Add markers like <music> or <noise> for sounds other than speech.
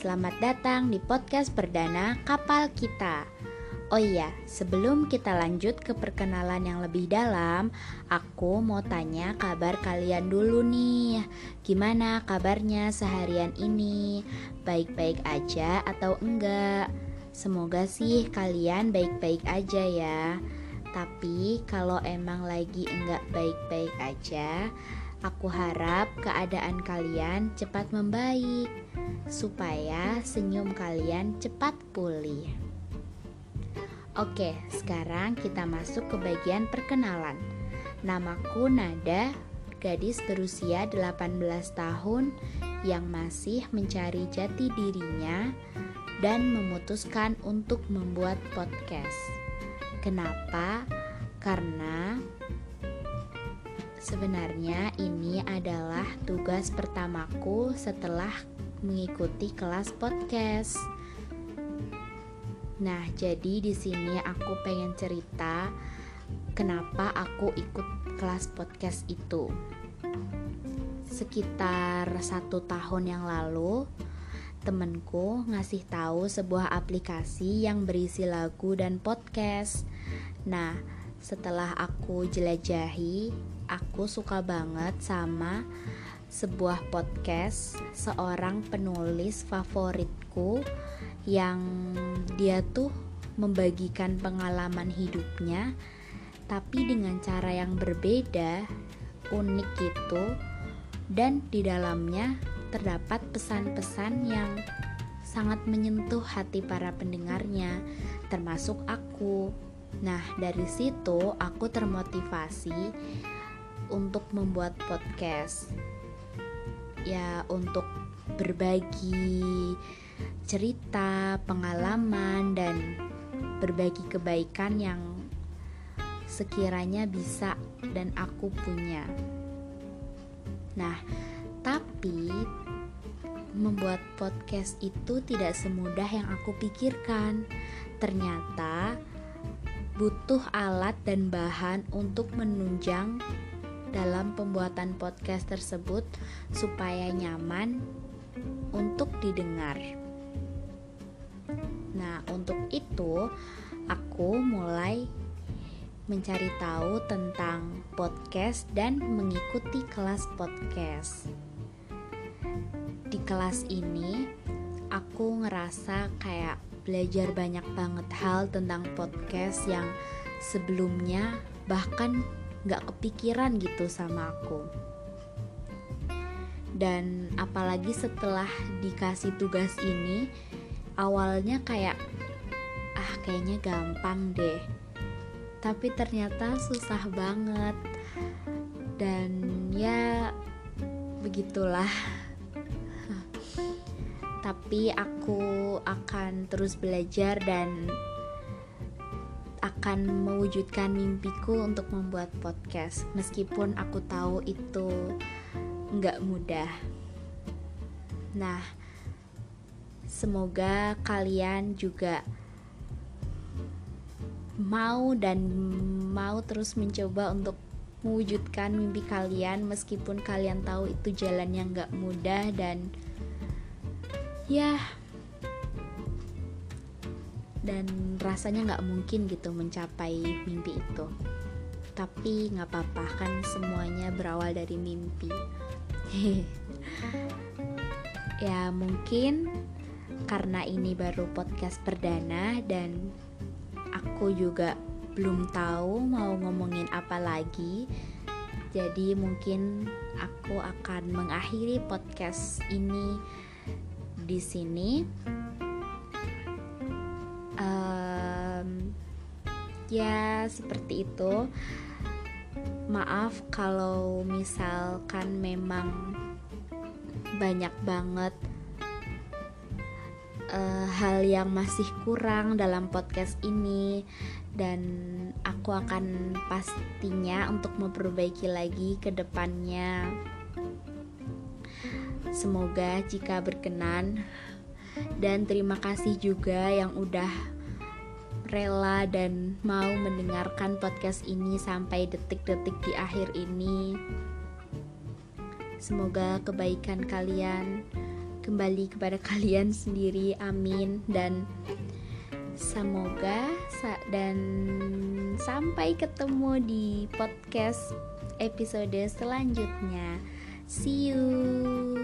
selamat datang di podcast perdana Kapal Kita. Oh iya, sebelum kita lanjut ke perkenalan yang lebih dalam, aku mau tanya kabar kalian dulu nih. Gimana kabarnya seharian ini? Baik-baik aja atau enggak? Semoga sih kalian baik-baik aja ya. Tapi kalau emang lagi enggak baik-baik aja, Aku harap keadaan kalian cepat membaik, supaya senyum kalian cepat pulih. Oke, sekarang kita masuk ke bagian perkenalan. Namaku Nada, gadis berusia 18 tahun yang masih mencari jati dirinya dan memutuskan untuk membuat podcast. Kenapa? Karena Sebenarnya ini adalah tugas pertamaku setelah mengikuti kelas podcast. Nah, jadi di sini aku pengen cerita kenapa aku ikut kelas podcast itu. Sekitar satu tahun yang lalu, temenku ngasih tahu sebuah aplikasi yang berisi lagu dan podcast. Nah, setelah aku jelajahi, aku suka banget sama sebuah podcast seorang penulis favoritku yang dia tuh membagikan pengalaman hidupnya tapi dengan cara yang berbeda, unik gitu dan di dalamnya terdapat pesan-pesan yang sangat menyentuh hati para pendengarnya termasuk aku. Nah, dari situ aku termotivasi untuk membuat podcast. Ya, untuk berbagi cerita, pengalaman dan berbagi kebaikan yang sekiranya bisa dan aku punya. Nah, tapi membuat podcast itu tidak semudah yang aku pikirkan. Ternyata butuh alat dan bahan untuk menunjang dalam pembuatan podcast tersebut supaya nyaman untuk didengar. Nah, untuk itu aku mulai mencari tahu tentang podcast dan mengikuti kelas podcast. Di kelas ini aku ngerasa kayak belajar banyak banget hal tentang podcast yang sebelumnya bahkan gak kepikiran gitu sama aku. Dan apalagi setelah dikasih tugas ini awalnya kayak ah kayaknya gampang deh. Tapi ternyata susah banget. Dan ya begitulah. <laughs> Tapi aku akan terus belajar dan akan mewujudkan mimpiku untuk membuat podcast meskipun aku tahu itu nggak mudah. Nah semoga kalian juga mau dan mau terus mencoba untuk mewujudkan mimpi kalian meskipun kalian tahu itu jalan yang nggak mudah dan ya dan rasanya nggak mungkin gitu mencapai mimpi itu. Tapi nggak apa-apa kan semuanya berawal dari mimpi. <laughs> Ya mungkin karena ini baru podcast perdana dan aku juga belum tahu mau ngomongin apa lagi jadi mungkin aku akan mengakhiri podcast ini di sini um, ya seperti itu maaf kalau misalkan memang banyak banget uh, hal yang masih kurang dalam podcast ini dan aku akan pastinya untuk memperbaiki lagi ke depannya. Semoga jika berkenan dan terima kasih juga yang udah rela dan mau mendengarkan podcast ini sampai detik-detik di akhir ini. Semoga kebaikan kalian kembali kepada <laughs> kalian sendiri. Amin dan semoga dan sampai ketemu di podcast episode selanjutnya. See you.